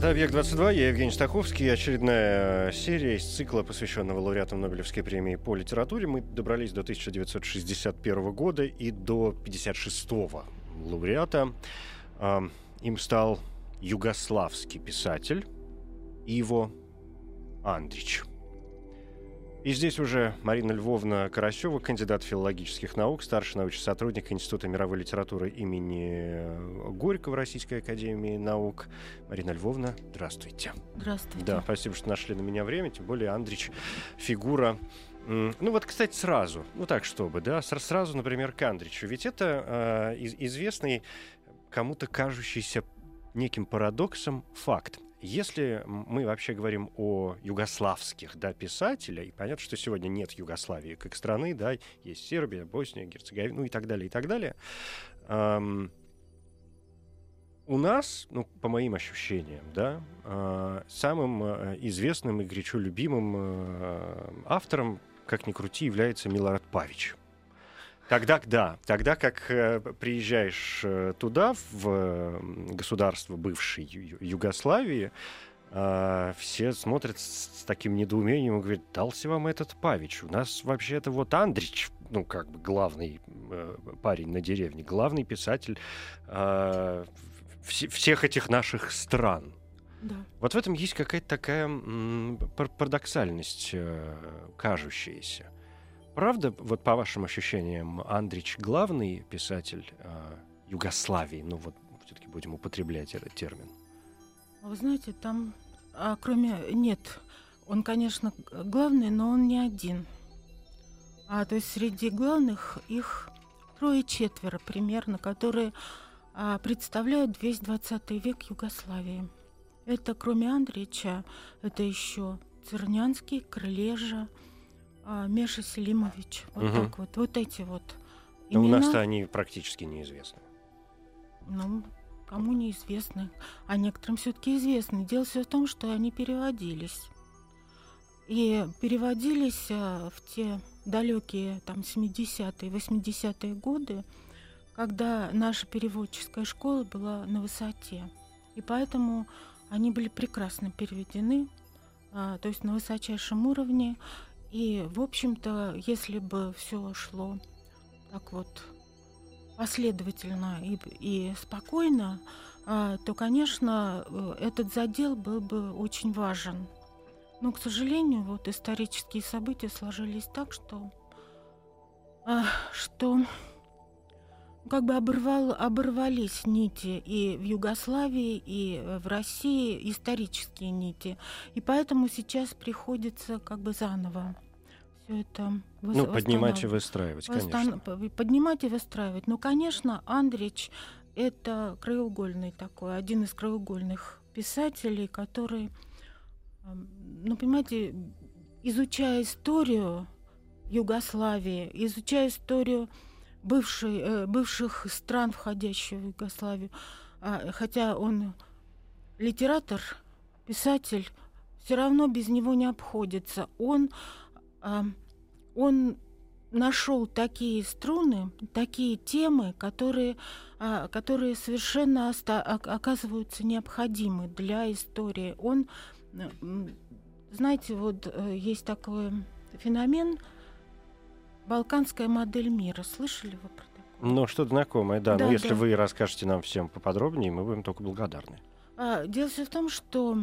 Это «Объект-22», я Евгений Стаховский. Очередная э, серия из цикла, посвященного лауреатам Нобелевской премии по литературе. Мы добрались до 1961 года и до 56-го лауреата. Им стал югославский писатель Иво Андрич. И здесь уже Марина Львовна Карасева, кандидат филологических наук, старший научный сотрудник Института мировой литературы имени э, Горького Российской академии наук. Марина Львовна, здравствуйте. Здравствуйте. Да, спасибо, что нашли на меня время, тем более Андрич фигура Ну вот, кстати, сразу, ну так чтобы, да, сра- сразу, например, к Андричу. Ведь это э, из- известный, кому-то кажущийся неким парадоксом факт. Если мы вообще говорим о югославских да, писателях, и понятно, что сегодня нет Югославии как страны, да, есть Сербия, Босния, Герцеговина, ну и так далее, и так далее. Ам, у нас, ну, по моим ощущениям, да, а, самым а, известным и горячо любимым а, автором, как ни крути, является Милорад Павич. Тогда, да, тогда как э, приезжаешь э, туда, в э, государство бывшей Ю- Югославии, а, все смотрят с, с таким недоумением и говорят, дался вам этот Павич. У нас вообще-то вот Андрич, ну, как бы главный э, парень на деревне, главный писатель а, вс- всех этих наших стран. Да. Вот в этом есть какая-то такая м, пар- парадоксальность, э, кажущаяся. Правда, вот по вашим ощущениям, Андрич главный писатель э, Югославии? Ну вот все-таки будем употреблять этот термин. А Вы знаете, там, а, кроме... Нет, он, конечно, главный, но он не один. А, то есть среди главных их трое-четверо примерно, которые а, представляют весь 20 век Югославии. Это, кроме Андреевича, это еще Цернянский, Крылежа, а, Меша Селимович. Вот Мгм. так вот. Вот эти вот. Но у имена. нас-то они практически неизвестны. Ну, кому неизвестны. А некоторым все-таки известны. Дело все в том, что они переводились. И переводились а, в те далекие там 70-е, 80-е годы, когда наша переводческая школа была на высоте. И поэтому они были прекрасно переведены, а, то есть на высочайшем уровне. И, в общем-то, если бы все шло так вот последовательно и, и спокойно, а, то, конечно, э, этот задел был бы очень важен. Но, к сожалению, вот исторические события сложились так, что, а, что как бы оборвал, оборвались нити и в Югославии, и э, в России исторические нити. И поэтому сейчас приходится как бы заново все это вос- Ну, поднимать и выстраивать, конечно. Поднимать и выстраивать. Ну, конечно, Андрич — это краеугольный такой, один из краеугольных писателей, который, эм, ну, понимаете, изучая историю Югославии, изучая историю бывшей, э, бывших стран, входящих в Югославию, а, хотя он литератор, писатель, все равно без него не обходится. Он, а, он нашел такие струны, такие темы, которые, а, которые совершенно оказываются необходимы для истории. Он, знаете, вот э, есть такой феномен Балканская модель мира. Слышали вы про такое? Ну, что-то знакомое, да. Да, Но если да. вы расскажете нам всем поподробнее, мы будем только благодарны. А, дело все в том, что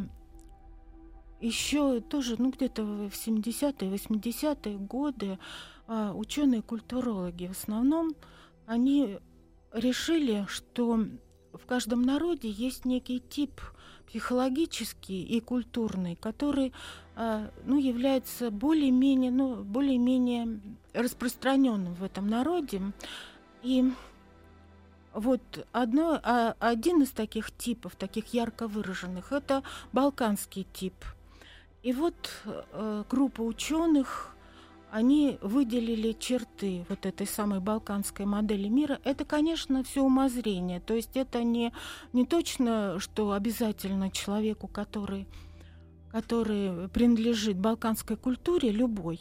еще тоже, ну, где-то в 70-е, 80-е годы а, ученые-культурологи в основном, они решили, что в каждом народе есть некий тип психологический и культурный, который ну, является более-менее, ну, более-менее распространенным в этом народе. И Вот одно, а, один из таких типов, таких ярко выраженных, это балканский тип. И вот э, группа ученых, они выделили черты вот этой самой балканской модели мира. Это, конечно, все умозрение. То есть это не, не точно, что обязательно человеку, который который принадлежит балканской культуре, любой,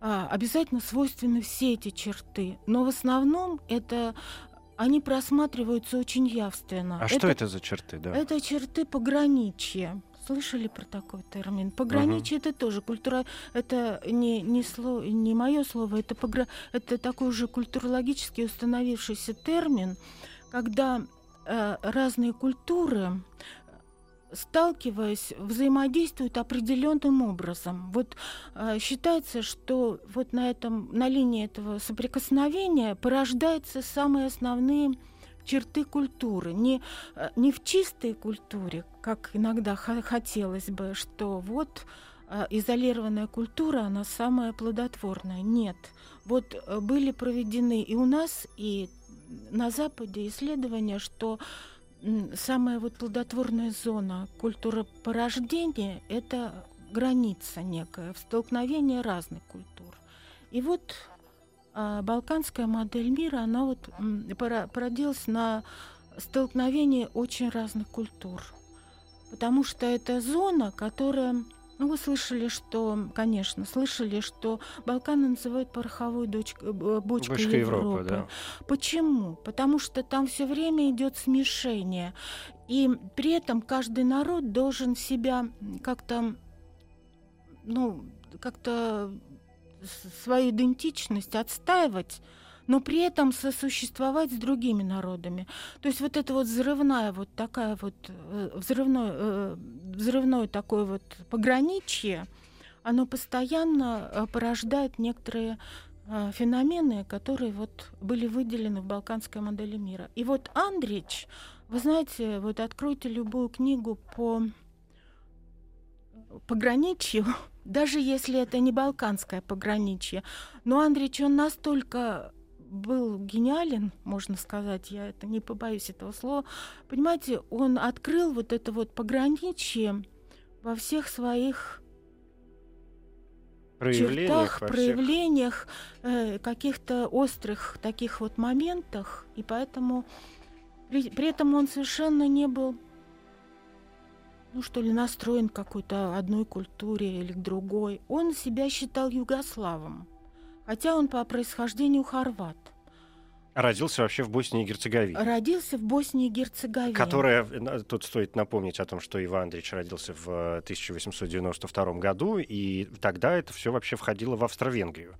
а, обязательно свойственны все эти черты. Но в основном это они просматриваются очень явственно. А это, что это за черты? Да? Это черты пограничья. Слышали про такой термин? Пограничье угу. это тоже культура. Это не не слово, не мое слово. Это погра... это такой уже культурологически установившийся термин, когда э, разные культуры сталкиваясь, взаимодействуют определенным образом. Вот э, считается, что вот на этом, на линии этого соприкосновения порождаются самые основные черты культуры. Не, э, не в чистой культуре, как иногда хотелось бы, что вот э, изолированная культура, она самая плодотворная. Нет. Вот э, были проведены и у нас, и на Западе исследования, что самая вот плодотворная зона культуры-порождения – это граница некая, в столкновении разных культур. И вот а, балканская модель мира, она вот породилась на столкновении очень разных культур. Потому что это зона, которая ну, вы слышали, что, конечно, слышали, что Балканы называют пороховой дочк, э, бочкой Бочка Европы. Европы да. Почему? Потому что там все время идет смешение. И при этом каждый народ должен себя как-то, ну, как-то свою идентичность отстаивать но при этом сосуществовать с другими народами. То есть вот это вот взрывная вот такая вот э, взрывное, э, взрывное такое вот пограничье, оно постоянно э, порождает некоторые феномены, которые вот были выделены в балканской модели мира. И вот Андрич, вы знаете, вот откройте любую книгу по пограничью, даже если это не балканское пограничье, но Андрич, он настолько был гениален, можно сказать, я это не побоюсь этого слова. Понимаете, он открыл вот это вот пограничье во всех своих проявлениях, чертах, проявлениях, э, каких-то острых таких вот моментах, и поэтому при, при этом он совершенно не был ну что ли, настроен к какой-то одной культуре или к другой. Он себя считал югославом хотя он по происхождению хорват. Родился вообще в Боснии и Герцеговине. Родился в Боснии и Герцеговине. Которая, тут стоит напомнить о том, что Иван Андреевич родился в 1892 э, году, и тогда это все вообще входило в Австро-Венгрию.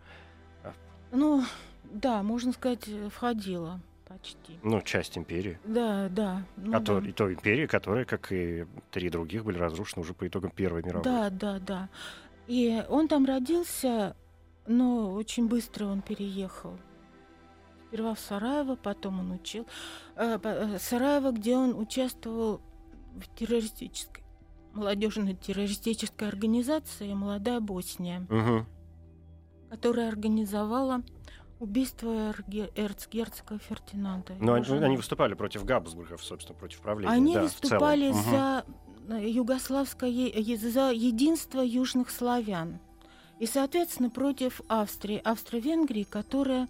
Ну, да, можно сказать, входило почти. Ну, часть империи. Да, да. Ну, а да. То, и то империи, которая, как и три других, были разрушены уже по итогам Первой мировой. Да, да, да. И он там родился но очень быстро он переехал. Сперва в Сараево, потом он учил. Э, э, Сараево, где он участвовал в террористической, молодежной террористической организации «Молодая Босния», угу. которая организовала убийство эрцгерцога Фердинанда. Но они, они выступали против Габсбургов, собственно, против правления. Они да, выступали за угу. югославское, за единство южных славян. И, соответственно, против Австрии, Австро-Венгрии, которая,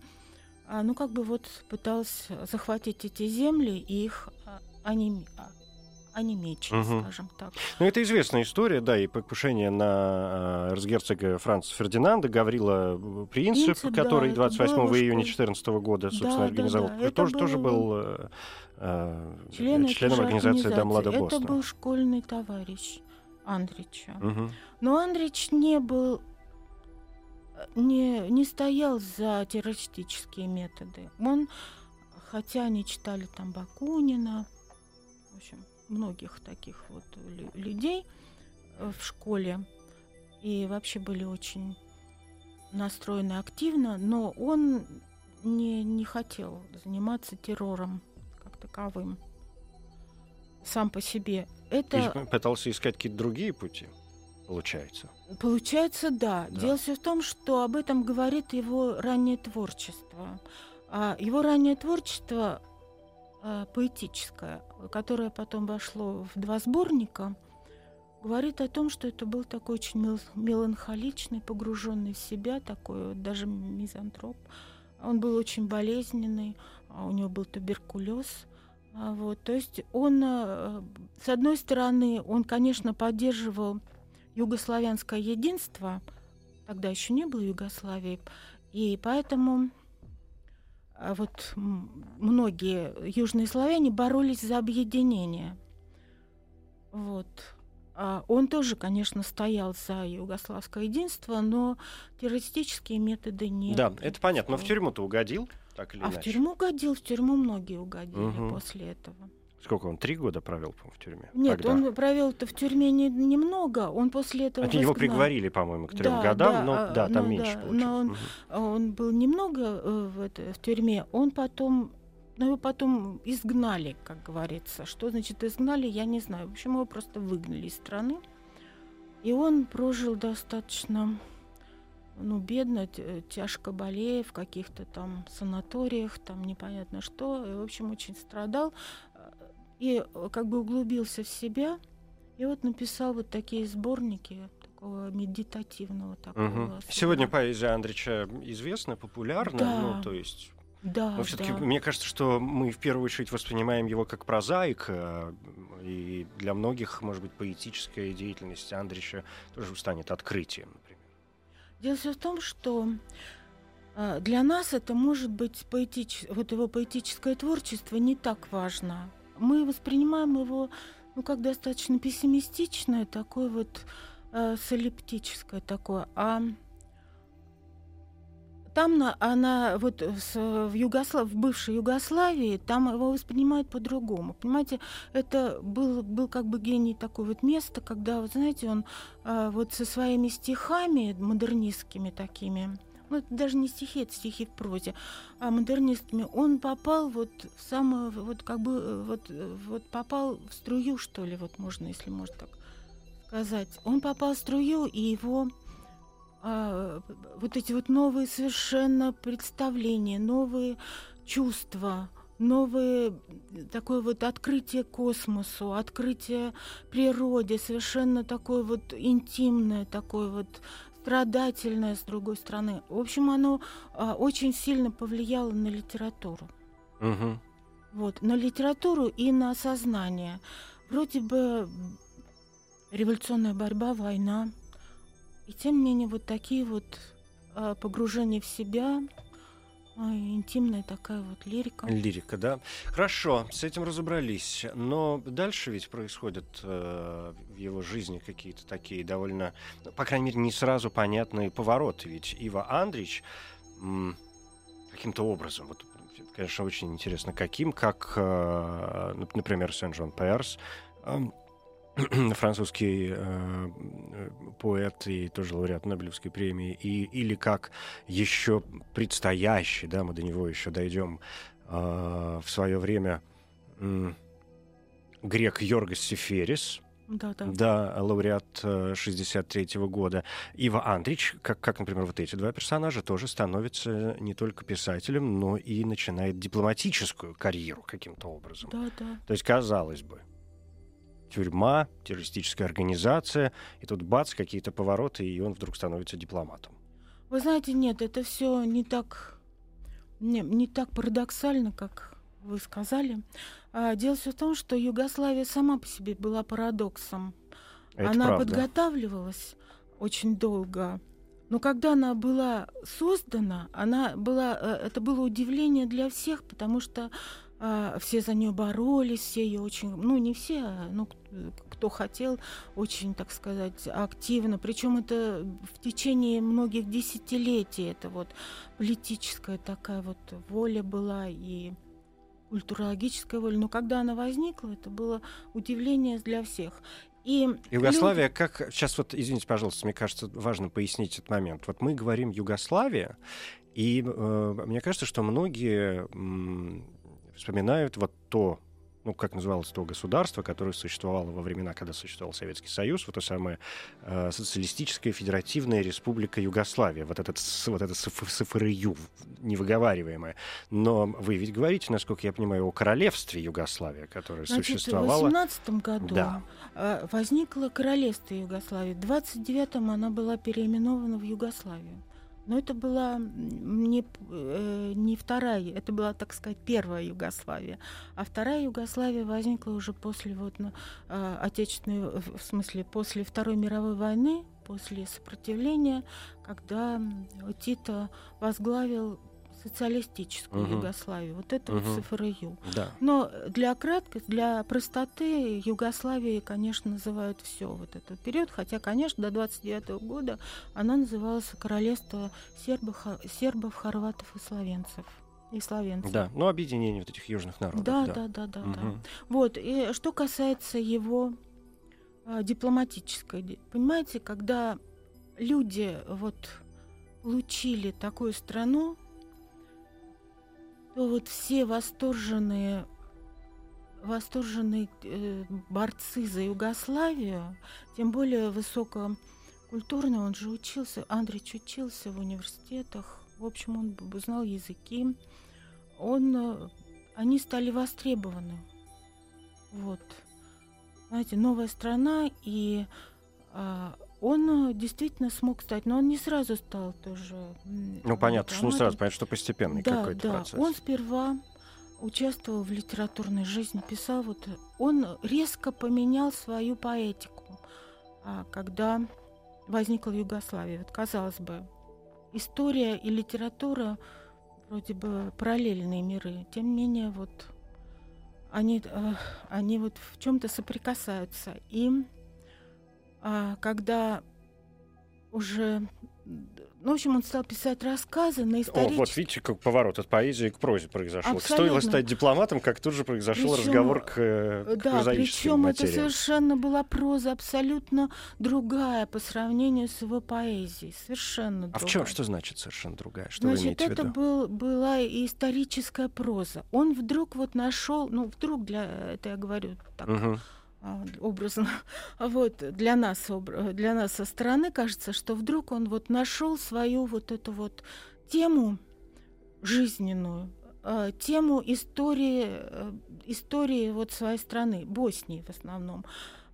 а, ну, как бы вот пыталась захватить эти земли и их аним... онемечить, угу. скажем так. Ну, это известная история, да, и покушение на эрцгерцога Франца Фердинанда, Гаврила э, Принцип, Принцип который да, 28 июня 2014 года, собственно, да, организовал. Да, да. тоже, был... тоже был э, э Член членом организации «Да, Млада Это был школьный товарищ Андрича. Угу. Но Андрич не был не, не стоял за террористические методы. Он, хотя они читали там Бакунина, в общем, многих таких вот людей э, в школе, и вообще были очень настроены активно, но он не, не хотел заниматься террором как таковым сам по себе. Это... пытался искать какие-то другие пути получается. Получается, да. да. Дело все в том, что об этом говорит его раннее творчество. А его раннее творчество э, поэтическое, которое потом вошло в два сборника, говорит о том, что это был такой очень мел- меланхоличный, погруженный в себя, такой вот даже мизантроп. Он был очень болезненный, а у него был туберкулез. А вот, то есть он, с одной стороны, он, конечно, поддерживал югославянское единство, тогда еще не было Югославии, и поэтому а, вот многие южные славяне боролись за объединение. Вот. А он тоже, конечно, стоял за югославское единство, но террористические методы не. Да, это понятно. Но в тюрьму-то угодил, так или а иначе. в тюрьму угодил, в тюрьму многие угодили Мгм. после этого. Сколько он? Три года провел, по в тюрьме? Нет, тогда? он провел это в тюрьме не- немного. Он после этого. Это его приговорили, по-моему, к трем Да, годам, да, но а, да, там ну меньше да, получилось. но он- Мгм. Он был немного э, в, это- в тюрьме. Он потом, ну его потом изгнали, как говорится. Что значит изгнали, я не знаю. В общем, его просто выгнали из страны. И он прожил достаточно, ну, бедно, тяжко болея в каких-то там санаториях, там непонятно что. И, в общем, очень страдал. Э, И э, как бы углубился в себя. И вот написал вот такие сборники такого медитативного такого. Своего- Сегодня поэзия Андрича известна, популярна, Да. ну, то есть... Да, Но все-таки да. мне кажется, что мы в первую очередь воспринимаем его как прозаика, и для многих, может быть, поэтическая деятельность Андрича тоже станет открытием, например. Дело все в том, что э, для нас это может быть поэтич... вот его поэтическое творчество не так важно. Мы воспринимаем его ну, как достаточно пессимистичное, такое вот э, солиптическое такое. А там на, она вот с- в, Югослав... в бывшей Югославии, там его воспринимают по-другому. Понимаете, это был, был как бы гений такое вот место, когда, вот знаете, он а, вот со своими стихами модернистскими такими, ну это даже не стихи, это стихи в прозе, а модернистскими, он попал вот в самое, вот как бы, э, вот, э, вот попал в струю, что ли, вот можно, если можно так сказать. Он попал в струю, и его а, вот эти вот новые совершенно представления, новые чувства, новые такое вот открытие космосу, открытие природе, совершенно такое вот интимное, такое вот страдательное с другой стороны. В общем, оно а, очень сильно повлияло на литературу. Мгм. Вот, на литературу и на сознание. Вроде бы революционная борьба, война. И тем не менее вот такие вот а, погружения в себя, а, интимная такая вот лирика. Лирика, да. Хорошо, с этим разобрались. Но дальше ведь происходят э, в его жизни какие-то такие довольно, ну, по крайней мере, не сразу понятные повороты. Ведь Ива Андрич м, каким-то образом, вот, конечно, очень интересно, каким, как, э, нап- например, Сен-Жон Перс, эм, французский э, э, поэт и тоже лауреат Нобелевской премии, и, или как еще предстоящий, да, мы до него еще дойдем, э, в свое время м, грек Йоргас Сеферис, Да, да. да, лауреат 63 года. Ива Андрич, как, как, например, вот эти два персонажа, тоже становится не только писателем, но и начинает дипломатическую карьеру каким-то образом. Да, да. То есть, казалось бы, тюрьма, террористическая организация, и тут бац, какие-то повороты, и он вдруг становится дипломатом. Вы знаете, нет, это все не так, не, не так парадоксально, как вы сказали. А, дело все в том, что Югославия сама по себе была парадоксом. Это она правда. подготавливалась очень долго. Но когда она была создана, она была, э, это было удивление для всех, потому что все за нее боролись, все ее очень, ну не все, а, ну кто хотел, очень, так сказать, активно. Причем это в течение многих десятилетий. Это вот политическая такая вот воля была и культурологическая воля. Но когда она возникла, это было удивление для всех. И Югославия, как... Сейчас вот, извините, пожалуйста, мне кажется, важно пояснить этот момент. Вот мы говорим Югославия, и э, мне кажется, что многие м, вспоминают вот то ну, как называлось то государство, которое существовало во времена, когда существовал Советский Союз, вот то самое э, социалистическая федеративная республика Югославия, вот этот, вот это СФРЮ, невыговариваемое. Но вы ведь говорите, насколько я понимаю, о королевстве Югославия, которое Значит, существовало. в 18 году Да. э, возникло королевство Югославии. В 29-м она была переименована в Югославию. Но это была не, э, не вторая, это была, так сказать, первая Югославия. А вторая Югославия возникла уже после вот, э, отечественной, в смысле, после Второй мировой войны, после сопротивления, когда м, Тито возглавил социалистическую Мгм. Югославию. Вот это Мгм. вот СФРЮ. Да. Но для краткости, для простоты Югославии, конечно, называют все вот этот период, хотя, конечно, до 29 года она называлась Королевство сербов, сербов хорватов и словенцев. И словенцев. Да, ну объединение вот этих южных народов. Да, да, да, да, да. Мгм. Вот, и что касается его а, дипломатической, понимаете, когда люди вот получили такую страну, то вот все восторженные восторженные э, борцы за Югославию, тем более высококультурный, он же учился, Андрич учился в университетах, в общем, он б- знал языки, он, э, они стали востребованы. Вот. Знаете, новая страна, и а, он э, действительно смог стать, но он не сразу стал тоже. Ну, понятно, что не сразу, понятно, что постепенный Да, какой-то да. процесс. Он сперва участвовал в литературной жизни, писал вот. Он резко поменял свою поэтику, а, когда возникла Югославия. Вот казалось бы, история и литература вроде бы параллельные миры. Тем не менее, вот они, э, они вот в чем-то соприкасаются. И когда уже, ну, в общем, он стал писать рассказы на О, исторические... вот видите, как поворот от поэзии к прозе произошел. Абсолютно. Стоило стать дипломатом, как тут же произошел Причём, разговор к, э, к Да, причем это материям. совершенно была проза абсолютно другая по сравнению с его поэзией. Совершенно А другая. в чем, что значит совершенно другая? Что Значит, это был, была и историческая проза. Он вдруг вот нашел, ну, вдруг для, это я говорю так Мгм. А, образно, вот для нас, для нас со стороны кажется, что вдруг он вот нашел свою вот эту вот тему жизненную, а, тему истории, э, истории вот своей страны, Боснии в основном.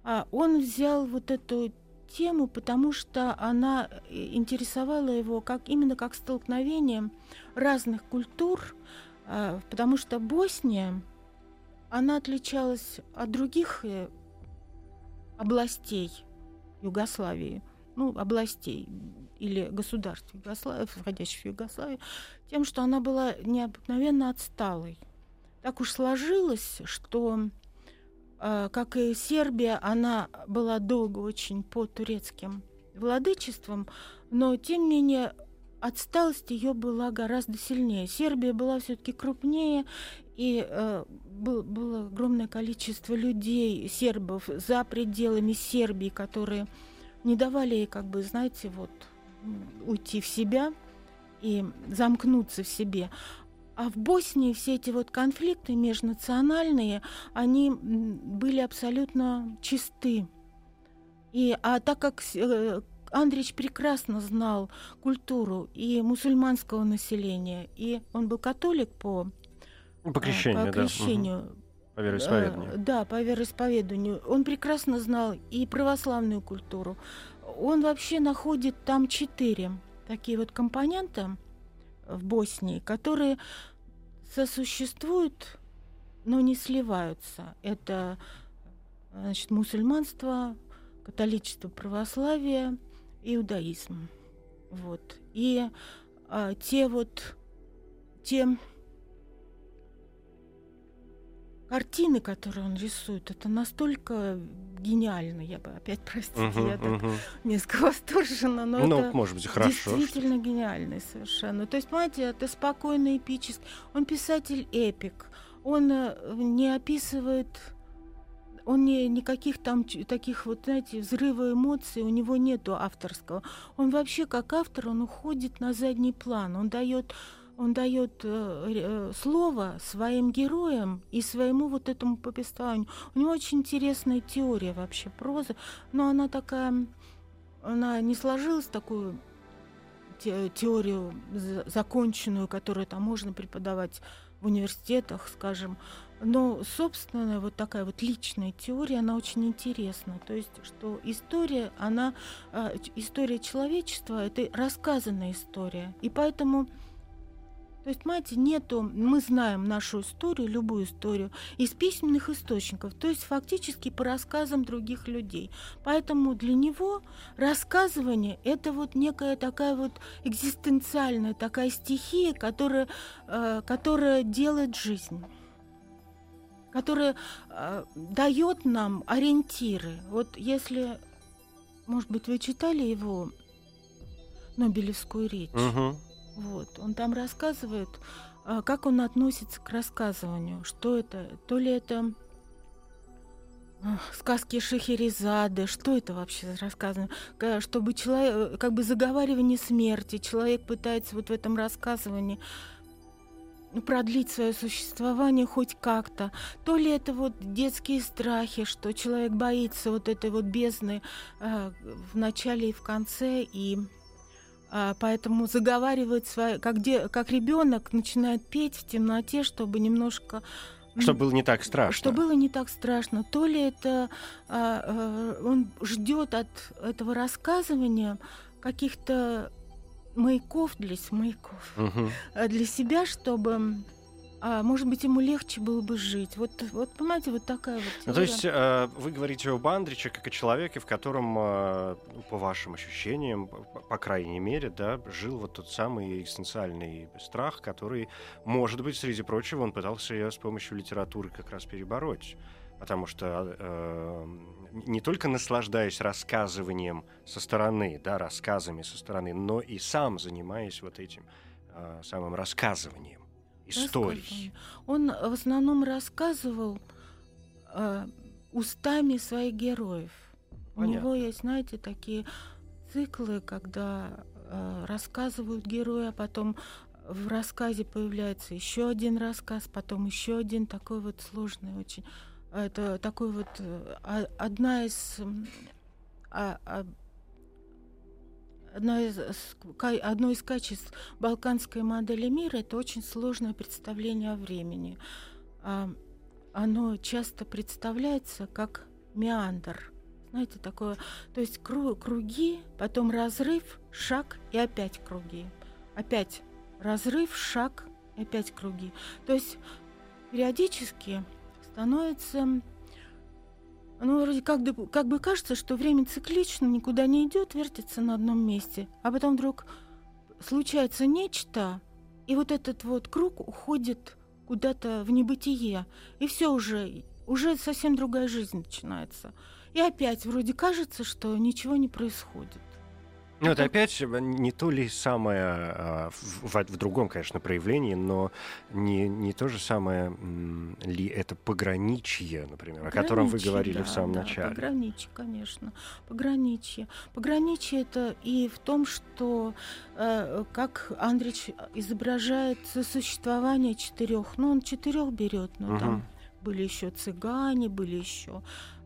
А Он взял вот эту тему, потому что она э, интересовала его как именно как столкновение разных культур, а, потому что Босния она отличалась от других э, областей Югославии, ну, областей или государств Югославии, входящих в Югославию, тем, что она была необыкновенно отсталой. Так уж сложилось, что, э, как и Сербия, она была долго очень под турецким владычеством, но, тем не менее, отсталость ее была гораздо сильнее. Сербия была все-таки крупнее, и э, был- было огромное количество людей, сербов, за пределами Сербии, которые не давали ей, как бы, знаете, вот уйти в себя и замкнуться в себе. А в Боснии все эти вот конфликты межнациональные, они были абсолютно чисты. И, а так как э, Андрич прекрасно знал культуру и мусульманского населения, и он был католик по, По э, крещению, по да. Мгм. крещению, По вероисповеданию. Э, Да, по вероисповеданию. Он прекрасно знал и православную культуру. Он вообще находит там четыре такие вот компонента в Боснии, которые сосуществуют, но не сливаются. Это значит, мусульманство, католичество, православие, иудаизм. Вот. И а, те вот те картины, которые он рисует, это настолько гениально. Я бы опять, простите, Мгм, я так мгм. несколько восторжена, но Ну, это может быть, хорошо. что- действительно гениальный совершенно. То есть, понимаете, это спокойно эпический. Он писатель эпик. Он э, не описывает он не никаких там таких вот, знаете, взрыва эмоций у него нету авторского. Он вообще как автор, он уходит на задний план. Он дает он дает э, э, слово своим героям и своему вот этому повествованию. У него очень интересная теория вообще прозы, но она такая, она не сложилась такую те, теорию законченную, которую там можно преподавать в университетах, скажем. Но, собственно, вот такая вот личная теория, она очень интересна. То есть, что история, она, э, история человечества, это рассказанная история. И поэтому то есть, понимаете, нету, мы знаем нашу историю, любую историю, из письменных источников, то есть фактически по рассказам других людей. Поэтому для него рассказывание – это вот некая такая вот экзистенциальная такая стихия, которая, э, которая делает жизнь которая э, дает нам ориентиры. Вот если, может быть, вы читали его Нобелевскую речь, Угу. Вот, он там рассказывает, а, как он относится к рассказыванию, что это, то ли это ах, сказки Шахерезады, что это вообще рассказывание, Ка- чтобы человек, как бы заговаривание смерти, человек пытается вот в этом рассказывании продлить свое существование хоть как-то. То ли это вот детские страхи, что человек боится вот этой вот бездны э, в начале и в конце, и а, поэтому заговаривает свои, как, де, как ребенок начинает петь в темноте, чтобы немножко Чтобы было не так страшно. что было не так страшно. То ли это а, а, он ждет от этого рассказывания каких-то маяков для маяков а, для себя, чтобы, а, может быть, ему легче было бы жить. Вот, вот понимаете, вот такая вот. Ну, то есть э, вы говорите об Андриче как о человеке, в котором, э, ну, по вашим ощущениям, по, по крайней мере, да, жил вот тот самый экзистенциальный страх, который, может быть, среди прочего, он пытался ее с помощью литературы как раз перебороть. Потому что э, не только наслаждаясь рассказыванием со стороны, да, рассказами со стороны, но и сам занимаясь вот этим э, самым рассказыванием историй. Он в основном рассказывал э, устами своих героев. У Понятно. него есть, знаете, такие циклы, когда э, рассказывают герои, а потом в рассказе появляется еще один рассказ, потом еще один такой вот сложный очень. Это такой вот э, а- одна из а- а- одна из, ка- одно из качеств балканской модели мира это очень сложное представление о времени. А, оно часто представляется как меандр. Знаете, такое, то есть кру- круги, потом разрыв, шаг и опять круги. Опять разрыв, шаг опять круги. То есть периодически становится ну, вроде как, как бы кажется, что время циклично, никуда не идет, вертится на одном месте. А потом вдруг случается нечто, и вот этот вот круг уходит куда-то в небытие. И все уже, уже совсем другая жизнь начинается. И опять вроде кажется, что ничего не происходит. Ну, это опять э, не то ли самое, а, в, в- в другом, конечно, проявлении, но не, не то же самое ли это пограничье, например, о котором вы говорили в да, самом да, начале. Пограничье, конечно. Пограничье. Пограничье это и в том, что э, как Андрич изображает существование четырех. Ну, он четырех берет, но Мгм. там были еще цыгане, были еще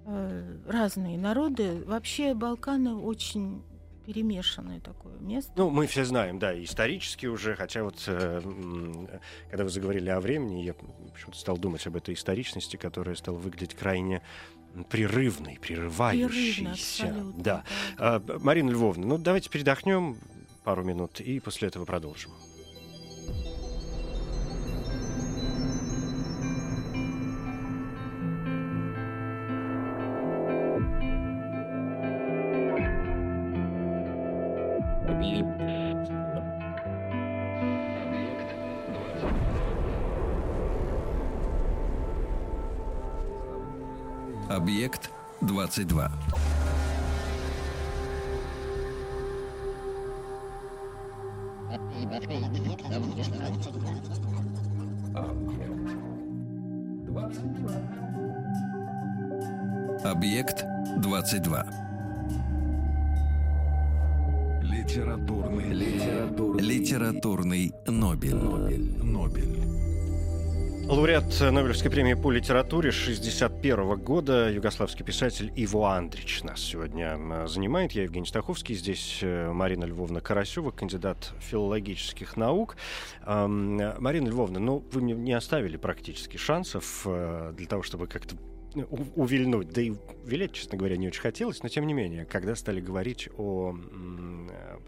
э, разные народы. Вообще Балканы очень перемешанное такое место. Ну, мы все знаем, да, исторически уже, хотя вот, э, когда вы заговорили о времени, я почему-то стал думать об этой историчности, которая стала выглядеть крайне прерывной, Прерывно, прерывающейся. абсолютно. Да. А, Б- Марина Львовна, ну давайте передохнем пару минут и после этого продолжим. 22. Объект 22. Литературный, литературный, Литературный Нобель. Нобель. Нобель. Лауреат Нобелевской премии по литературе 1961 года, югославский писатель Иво Андрич нас сегодня занимает. Я Евгений Стаховский, здесь э, Марина Львовна Карасева, кандидат филологических наук. Марина Львовна, ну, вы мне не оставили практически шансов э, для того, чтобы как-то у- увильнуть. Да и вилять, честно говоря, не очень хотелось, но тем не менее, когда стали говорить о э,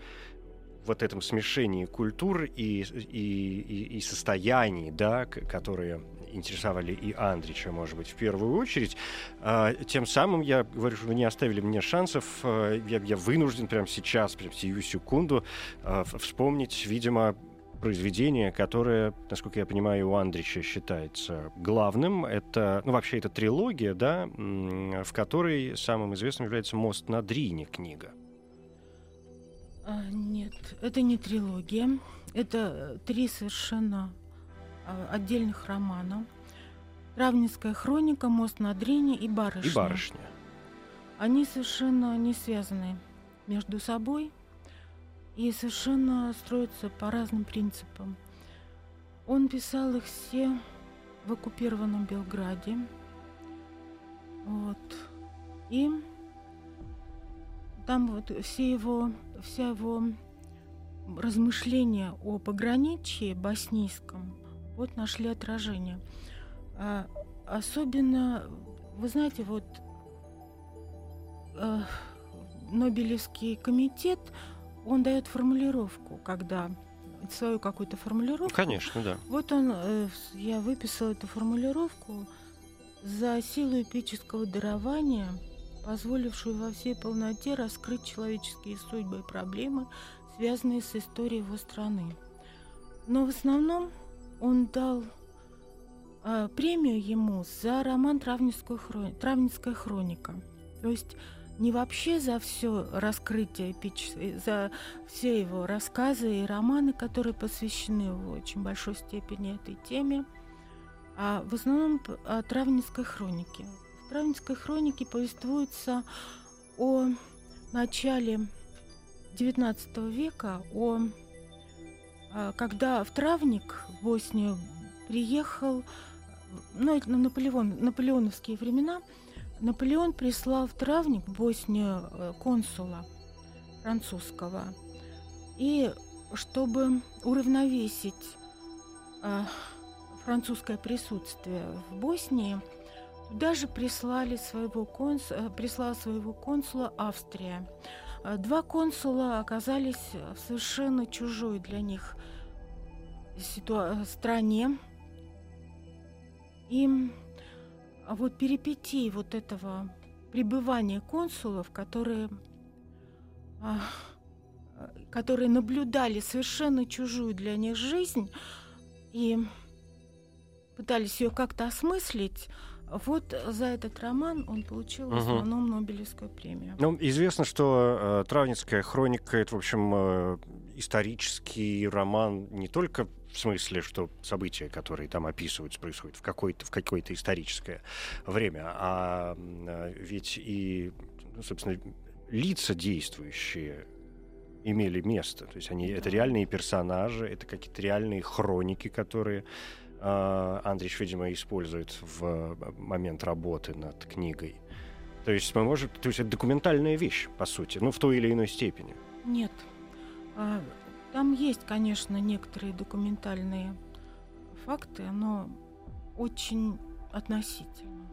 вот этом смешении культур и, и, и, состояний, да, которые интересовали и Андрича, может быть, в первую очередь. А, тем самым я говорю, что вы не оставили мне шансов. а, я, я вынужден прямо сейчас, прямо сию секунду а, вспомнить, видимо, произведение, которое, насколько я понимаю, у Андрича считается главным. Это, ну, вообще, это трилогия, да, в которой самым известным является «Мост на Дрине» книга. А, нет, это не трилогия. Это э, три совершенно а, отдельных романа. Травницкая хроника, Мост на Дрине и Барышня. И «Барышня». Они совершенно не связаны между собой и совершенно строятся по разным принципам. Он писал их все в оккупированном Белграде. Вот. И там вот все его, вся его размышления о пограничье боснийском вот нашли отражение. А, особенно, вы знаете, вот э, Нобелевский комитет, он дает формулировку, когда свою какую-то формулировку. Конечно, да. Вот он, э, я выписала эту формулировку за силу эпического дарования, позволившую во всей полноте раскрыть человеческие судьбы и проблемы, связанные с историей его страны. Но в основном он дал э, премию ему за роман «Травницкую хро- «Травницкая хроника». То есть не вообще за все раскрытие эпич... за все его рассказы и романы, которые посвящены в очень большой степени этой теме, а в основном о Травницкой хронике. В Травницкой хронике повествуется о начале XIX века, о а, когда в Травник в Боснию приехал, ну, это на Наполеон, наполеоновские времена, Наполеон прислал в Травник в Боснию э, консула французского. И чтобы уравновесить а, французское присутствие в Боснии, туда же прислали своего конс... э, прислала своего консула Австрия. А Два консула оказались в совершенно чужой для них ситуа- стране. И а вот перипетии вот этого пребывания консулов, которые, а, которые наблюдали совершенно чужую для них жизнь и пытались ее как-то осмыслить, вот за этот роман он получил в Мгм. основном Нобелевскую премию. Ну, известно, что э, Травницкая хроника это, в общем, э, исторический роман не только в смысле, что события, которые там описываются, происходят в, какой-то, в какое-то историческое время, а э, ведь и, ну, собственно, лица действующие имели место. То есть они это Да. реальные персонажи, это какие-то реальные хроники, которые Андрич, видимо, использует в э, момент работы над книгой. То есть мы можем, то есть это документальная вещь, по сути, ну в той или иной степени. Нет. А, Там есть, конечно, некоторые документальные факты, но очень относительно.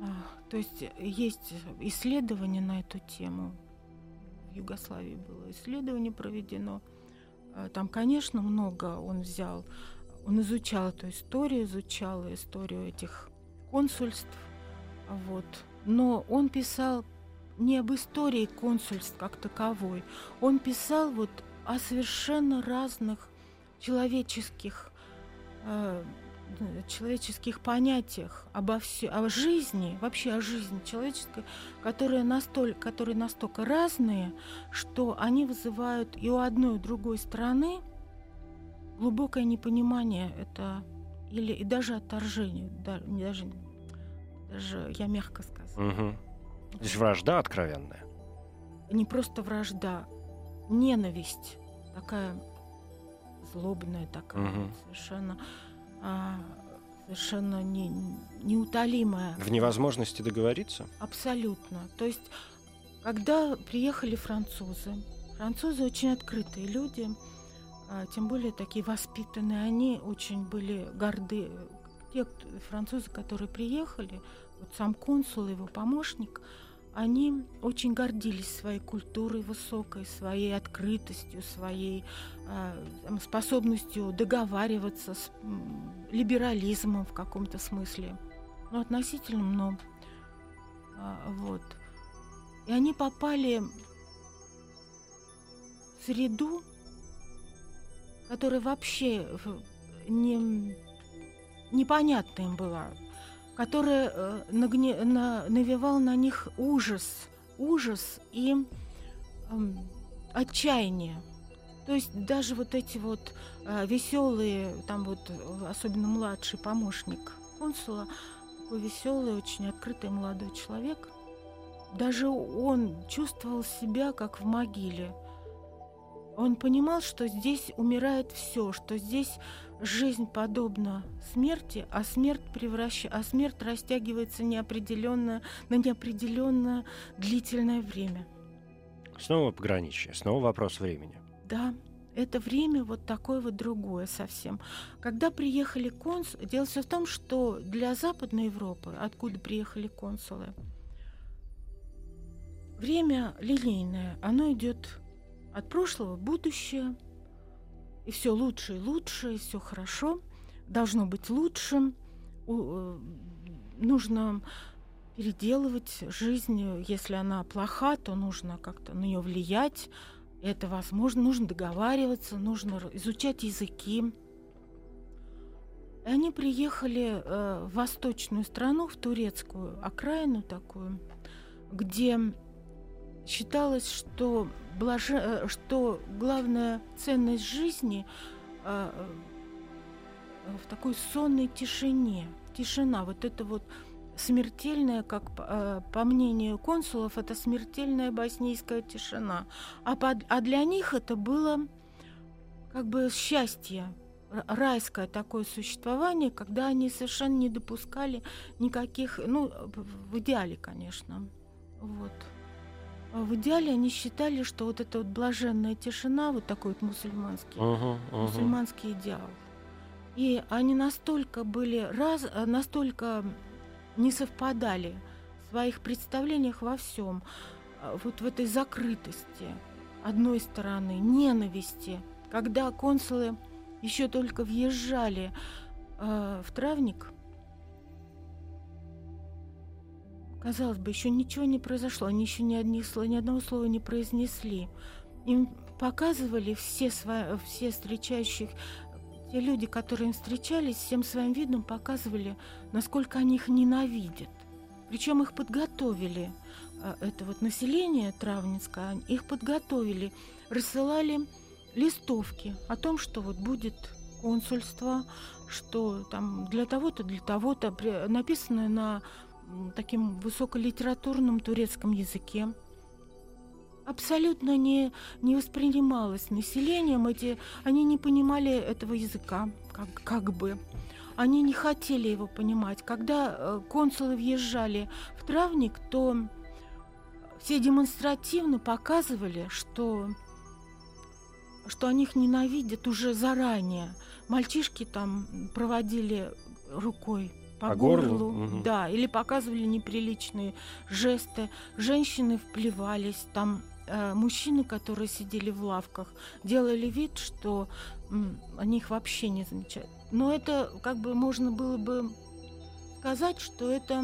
А, То есть есть исследования на эту тему. В Югославии было исследование проведено. А, Там, конечно, много он взял. Он изучал эту историю, изучал историю этих консульств. Вот. Но он писал не об истории консульств как таковой. Он писал вот о совершенно разных человеческих э, человеческих понятиях обо все, о жизни, вообще о жизни человеческой, которые настолько, которые настолько разные, что они вызывают и у одной, и у другой стороны глубокое непонимание это или и даже отторжение, да- даже, даже я мягко сказала. Мгм. Здесь вражда откровенная. не просто вражда, ненависть такая злобная, такая Мгм. совершенно, а, совершенно не, неутолимая. В невозможности договориться? Абсолютно. То есть, когда приехали французы, французы очень открытые люди, тем более такие воспитанные, они очень были горды. Те французы, которые приехали, вот сам консул и его помощник, они очень гордились своей культурой высокой, своей открытостью, своей а, там, способностью договариваться с м, либерализмом в каком-то смысле. Ну, относительном, но а, вот. И они попали в среду, которая вообще в- не, непонятна им была, которая э, нагне- на- навевала на них ужас, ужас и эм, отчаяние. То есть даже вот эти вот веселые, там вот э, особенно младший помощник консула, такой веселый, очень открытый молодой человек, даже он чувствовал себя как в могиле. Он понимал, что здесь умирает все, что здесь жизнь подобна смерти, а смерть превращ... а смерть растягивается неопределенно на неопределенное длительное время. Снова пограничье, снова вопрос времени. Да, это время вот такое вот другое совсем. Когда приехали консулы, дело все в том, что для Западной Европы, откуда приехали консулы, время линейное, оно идет от прошлого будущее, и все лучше и лучше, и все хорошо, должно быть лучше, э, нужно переделывать жизнь, если она плоха, то нужно как-то на нее влиять, это возможно, нужно договариваться, нужно изучать языки. И они приехали э, в восточную страну, в турецкую окраину такую, где считалось, что, блаже... э, что главная ценность жизни э, э, в такой сонной тишине. Тишина, вот это вот смертельная, как по мнению консулов, это смертельная боснийская тишина. А, под- а для них это было как бы счастье, райское такое существование, когда они совершенно не допускали никаких, ну, в идеале, конечно, вот. А В идеале они считали, что вот эта вот блаженная тишина, вот такой вот мусульманский, Мгм, мгм. мусульманский идеал. И они настолько были раз, э, настолько не совпадали в своих представлениях во всем, вот в этой закрытости одной стороны, ненависти, когда консулы еще только въезжали э, в травник, казалось бы, еще ничего не произошло, они еще ни, одних, ни одного слова не произнесли. Им показывали все, свои, все встречающих, те люди, которые им встречались, всем своим видом показывали, насколько они их ненавидят. Причем их подготовили, а, это вот население Травницкое, их подготовили, рассылали листовки о том, что вот будет консульство, что там для того-то, для того-то, написанное на таким высоколитературном турецком языке. Абсолютно не, не воспринималось населением, эти, они не понимали этого языка, как, как бы. Они не хотели его понимать. Когда э, консулы въезжали в травник, то все демонстративно показывали, что, что они их ненавидят уже заранее. Мальчишки там проводили рукой по, По горлу? горлу, Мгм. да, или показывали неприличные жесты. Женщины вплевались, там э, мужчины, которые сидели в лавках, делали вид, что м, они их вообще не замечают. Но это как бы можно было бы сказать, что это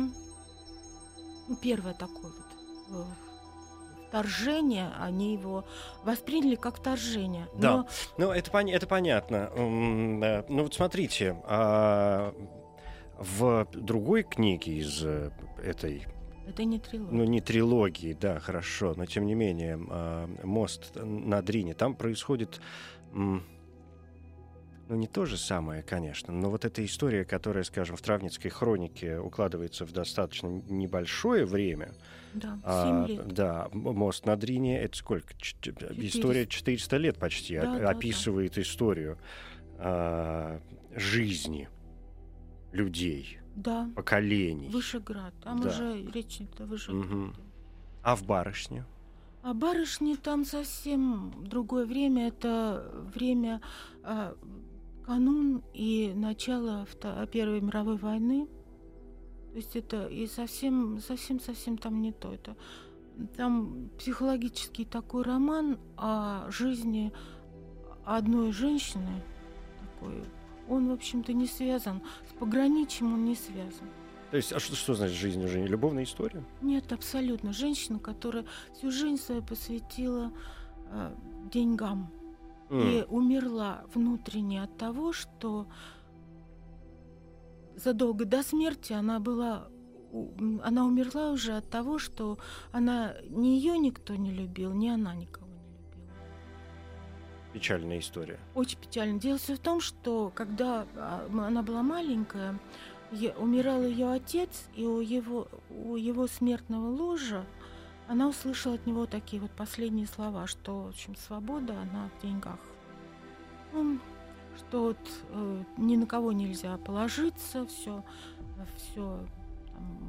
ну, первое такое вот э, вторжение, они его восприняли как вторжение. Да. Но Ну, это, пон- это понятно. Ну, вот смотрите, а, в другой книге из э, этой, это не трилогия. ну, не трилогии, да, хорошо, но тем не менее, а, «Мост над Рине», там происходит ну, не то же самое, конечно, но вот эта история, которая, скажем, в Травницкой хронике укладывается в достаточно небольшое время, Да, а, 7 лет. да, мост на Дрине, это сколько? Ч- ч- История 400 лет почти Да, оп- да, да. описывает историю а, жизни людей, Да, поколений. Вышеград. Там Да. уже речь идет о Вышеграде. Мгм. А в барышне? А барышни там совсем другое время. Это время а, канун и начало Первой мировой войны. То есть это и совсем, совсем, совсем там не то. Это там психологический такой роман о жизни одной женщины. Такой. Он, в общем-то, не связан. С пограничьем он не связан. То есть, а что, что значит жизнь уже? не Любовная история? Нет, абсолютно. Женщина, которая всю жизнь свою посвятила э, деньгам М, и умерла внутренне от того, что задолго до смерти она была, она умерла уже от того, что она ни ее никто не любил, ни она никого не. Печальная история. Очень печально. Дело все в том, что когда а, она была маленькая, умирал ее отец, и у его, у его смертного ложа она услышала от него такие вот последние слова, что, в общем, свобода, она в деньгах. Ну, что вот э, ни на кого нельзя положиться, все, все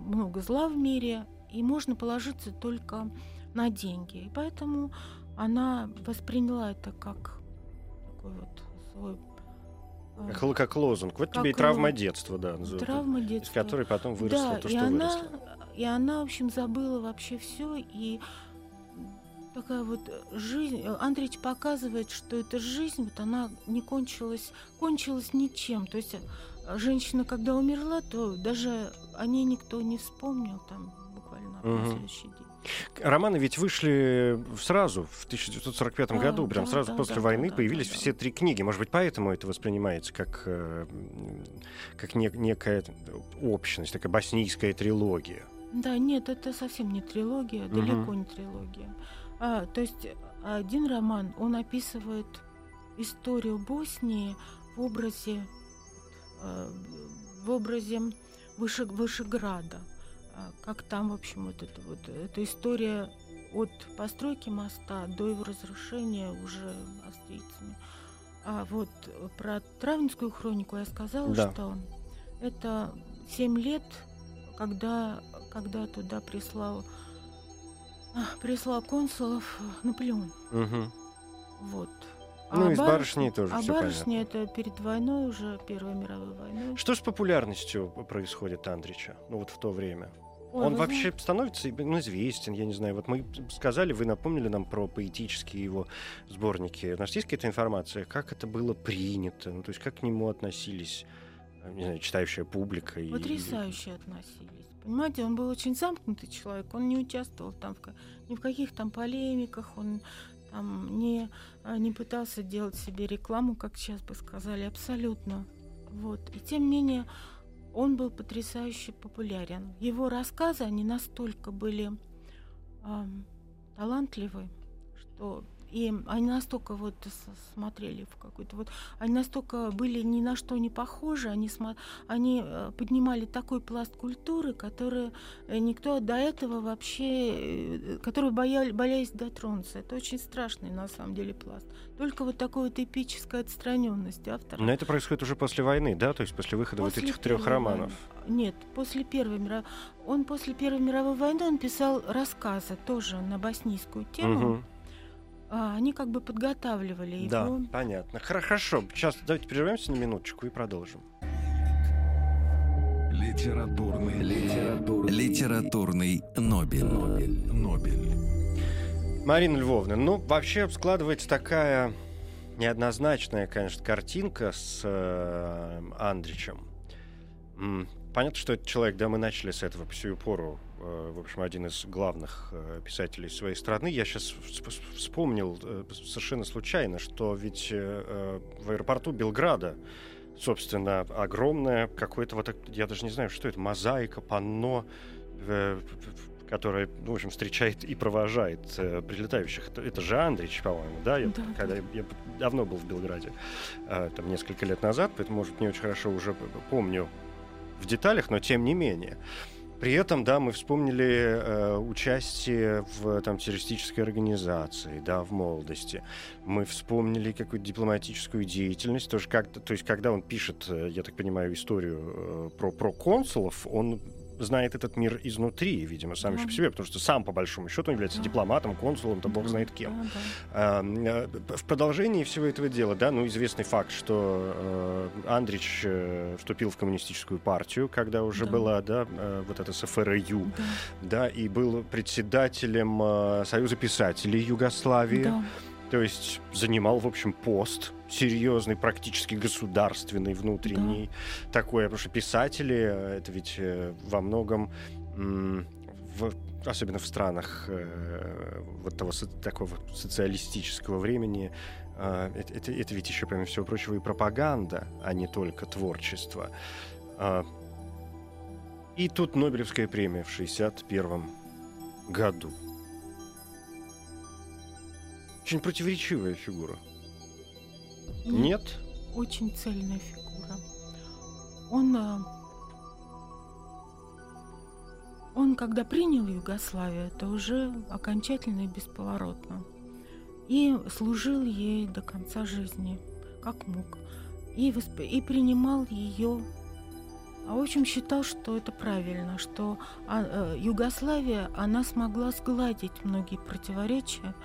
много зла в мире, и можно положиться только на деньги. И поэтому она восприняла это как такой вот свой э, Как, как лозунг. Вот Как тебе и травма детства, да, травма из детства. которой потом выросла да, то, и что она, выросло. и она, в общем, забыла вообще все и такая вот жизнь. Андрич показывает, что эта жизнь, вот она не кончилась, кончилась ничем. То есть э, женщина, когда умерла, то даже о ней никто не вспомнил там буквально на Мгм. следующий день. Романы ведь вышли сразу, в 1945 Да, году, прям да, сразу да, после да, войны да, да, появились да, да. все три книги. Может быть, поэтому это воспринимается как, э, как не- некая общность, такая боснийская трилогия. Да, нет, это совсем не трилогия, Мгм. далеко не трилогия. А, то есть один роман, он описывает историю Боснии в образе, э, в образе Выше, Вышеграда. А, Как там, в общем, вот это вот, эта история от постройки моста до его разрушения уже австрийцами. А вот про Травинскую хронику я сказала, Да. что это семь лет, когда, когда туда прислал, а, прислал консулов Наполеон. Мгм. Вот. Ну, А и с барышней тоже А барышня это перед войной уже, Первой мировой войной. Что с популярностью происходит Андрича? Ну вот в то время. Ой, Он вы вообще становится ну, известен, я не знаю. Вот мы сказали, вы напомнили нам про поэтические его сборники. У нас есть какая-то информация, как это было принято? Ну, то есть как к нему относились, э, не знаю, читающая публика? и- Потрясающе относились. Понимаете, он был очень замкнутый человек, он не участвовал там в, ни в каких там полемиках, он там не, а, не пытался делать себе рекламу, как сейчас бы сказали, абсолютно. Вот. И тем не менее, он был потрясающе популярен. Его рассказы, они настолько были ам, талантливы, что и они настолько вот смотрели в какой-то вот, они настолько были ни на что не похожи, они, смо- они э, поднимали такой пласт культуры, который э, никто до этого вообще, э, который бояли, боялись дотронуться. Это очень страшный на самом деле пласт. Только вот такой вот эпическая отстраненность автора. Но это происходит уже после войны, да? То есть после выхода вот После этих трех романов. войны. Нет, после Первой мировой. Он после Первой мировой войны он писал рассказы тоже на боснийскую тему. Мгм. А, они как бы подготавливали Да, его. понятно. Хор- Хорошо, сейчас давайте прервемся на минуточку и продолжим. Литературный, литературный, Литературный Нобель. Нобель. Нобель. Марина Львовна, ну, вообще складывается такая неоднозначная, конечно, картинка с э, Андричем. Понятно, что это человек, да, мы начали с этого по сию пору, в общем, один из главных э, писателей своей страны. Я сейчас вспомнил э, совершенно случайно, что ведь э, э, в аэропорту Белграда, собственно, огромное какое-то вот, я даже не знаю, что это, мозаика, панно, э, который, ну, в общем, встречает и провожает э, прилетающих. Это, это же Андрич, по-моему, да? Я, Да, когда да. я, давно был в Белграде, э, там несколько лет назад, поэтому, может, не очень хорошо уже помню в деталях, но тем не менее. При этом, да, мы вспомнили э, участие в там, террористической организации, да, в молодости. Мы вспомнили какую-то дипломатическую деятельность. Тоже как то есть, когда он пишет, э, я так понимаю, историю э, про, про консулов, он знает этот мир изнутри, видимо, сам Да. еще по себе, потому что сам, по большому счету, он является дипломатом, консулом, то бог знает кем. э, В продолжении всего этого дела, да, ну, известный факт, что э, Андрич э, вступил в коммунистическую партию, когда уже Да. была, да, вот эта СФРЮ, Да, да, и был председателем Союза писателей Югославии, да. То есть занимал, в общем, пост серьезный, практически государственный, внутренний такой, потому что писатели, э, это ведь э, во многом в- особенно в странах э, вот того такого социалистического времени, это, это- это ведь еще, помимо всего прочего, и пропаганда, а не только творчество. А, и тут Нобелевская премия в 61 году. Очень противоречивая фигура. Нет? Очень цельная фигура. Он, э, он когда принял Югославию, это уже окончательно и бесповоротно. И служил ей до конца жизни, как мог. И, восп- и принимал ее. А в общем считал, что это правильно, что а, э, Югославия, она смогла сгладить многие противоречия,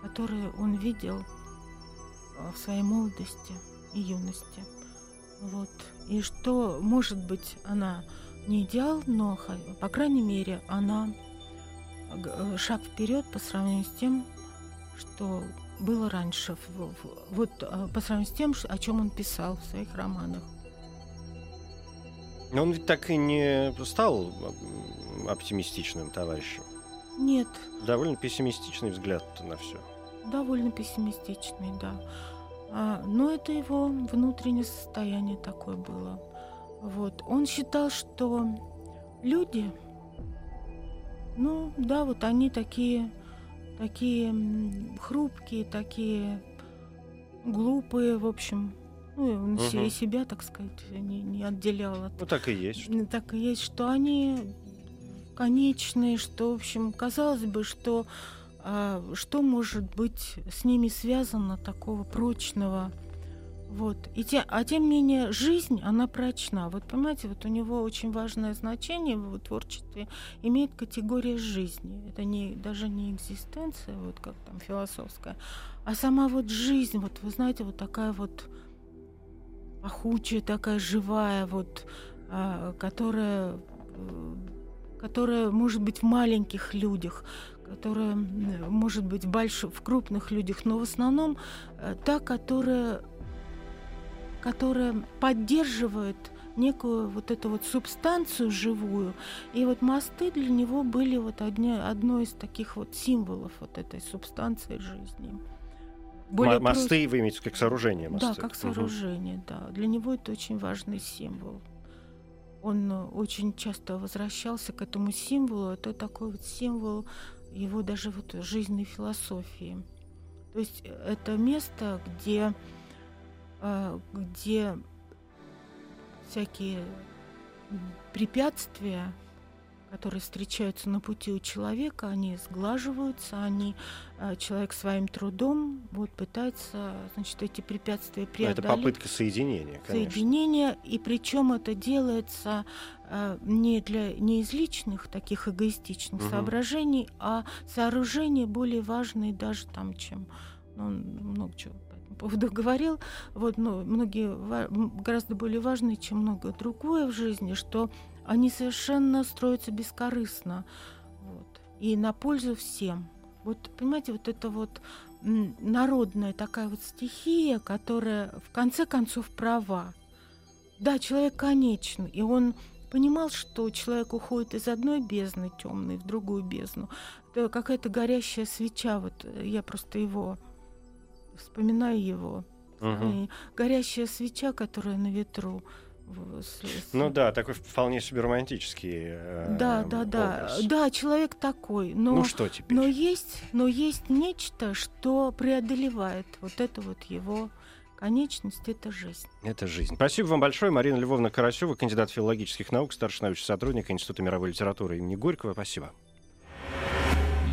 которые он видел э, в своей молодости и юности. Вот. И что, может быть, она не идеал, но, по крайней мере, она э, шаг вперед по сравнению с тем, что было раньше, вот э, по сравнению с тем, о чем он писал в своих романах. Но он ведь так и не стал оптимистичным товарищем. Нет, Довольно пессимистичный взгляд на все. довольно пессимистичный, да. А, но это его внутреннее состояние такое было. Вот. Он считал, что люди, ну да, вот они такие, такие хрупкие, такие глупые, в общем. Ну, и он и себя, так сказать, не, не отделял от Ну так и есть. Ну, Так и есть, что они конечные, что, в общем, казалось бы, что а, что может быть с ними связано такого прочного. Вот. И те, а тем не менее, жизнь, она прочна. Вот понимаете, вот у него очень важное значение в его творчестве имеет категория жизни. Это не, даже не экзистенция, вот как там философская, а сама вот жизнь, вот вы знаете, вот такая вот пахучая, такая живая, вот, а, которая, э, которая может быть в маленьких людях, которая может быть в, больших, в крупных людях, но в основном э, та, которая, которая поддерживает некую вот эту вот субстанцию живую. И вот мосты для него были вот одни, одной из таких вот символов вот этой субстанции жизни. Более мосты вы имеете как сооружение мосты? да, как сооружение, да. Для него это очень важный символ. Он э, очень часто возвращался к этому символу. Это такой вот символ его даже вот жизненной философии. То есть э, это место, где, э, где всякие препятствия, которые встречаются на пути у человека, они сглаживаются, они э, человек своим трудом вот пытается, значит, эти препятствия преодолеть. Это попытка соединения, конечно. соединения, и причем это делается э, не для не из личных таких эгоистичных Мгм. соображений, а сооружения более важные даже там, чем ну, много чего поводу говорил. Вот, ну, многие гораздо более важные, чем многое другое в жизни, что они совершенно строятся бескорыстно, вот, и на пользу всем. Вот, понимаете, вот это вот народная такая вот стихия, которая в конце концов права. Да, человек конечен, и он понимал, что человек уходит из одной бездны темной в другую бездну. Это какая-то горящая свеча, вот э, я просто его вспоминаю его. Мгм. И горящая свеча, которая на ветру. Ну да, такой вполне себе романтический. Э, да, да, да, да, человек такой. Но, ну что теперь? Но есть, но есть нечто, что преодолевает вот это вот его конечность — это жизнь. Это жизнь. Спасибо вам большое. Марина Львовна Карасева, кандидат филологических наук, старший научный сотрудник Института мировой литературы имени Горького. Спасибо.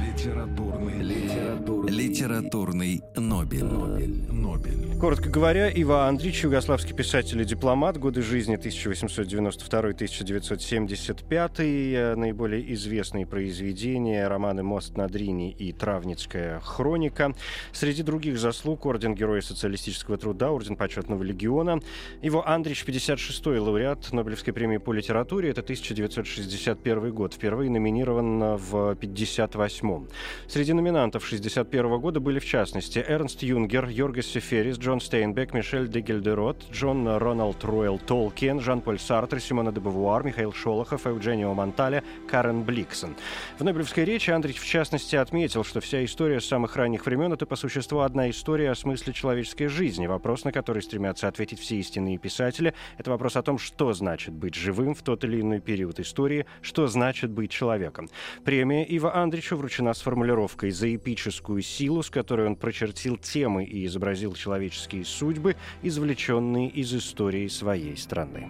Литературный, литературный, литературный Нобель. Нобель. Нобель. Коротко говоря, Ива Андреевич, югославский писатель и дипломат, годы жизни 1892-1975, э, наиболее известные произведения, романы «Мост над Рини» и «Травницкая хроника». Среди других заслуг орден Героя социалистического труда, орден почетного легиона. Иво Андрич, 56-й лауреат Нобелевской премии по литературе, это 1961 год, впервые номинирован в 58-м. Среди номинантов 1961 года были, в частности, Эрнст Юнгер, Йоргос Сеферис, Джон Стейнбек, Мишель де Гельдерод, Джон Роналд Руэл Толкин, Жан-Поль Сартр, Симона де Бавуар, Михаил Шолохов, Евгенио Монтале, Карен Бликсон. В Нобелевской речи Андрич, в частности, отметил, что вся история с самых ранних времен — это, по существу, одна история о смысле человеческой жизни. Вопрос, на который стремятся ответить все истинные писатели, это вопрос о том, что значит быть живым в тот или иной период истории, что значит быть человеком. Премия Ива Андричу вручена с формулировкой за эпическую силу, с которой он прочертил темы и изобразил человеческие судьбы, извлеченные из истории своей страны.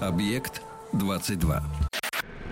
Объект 22.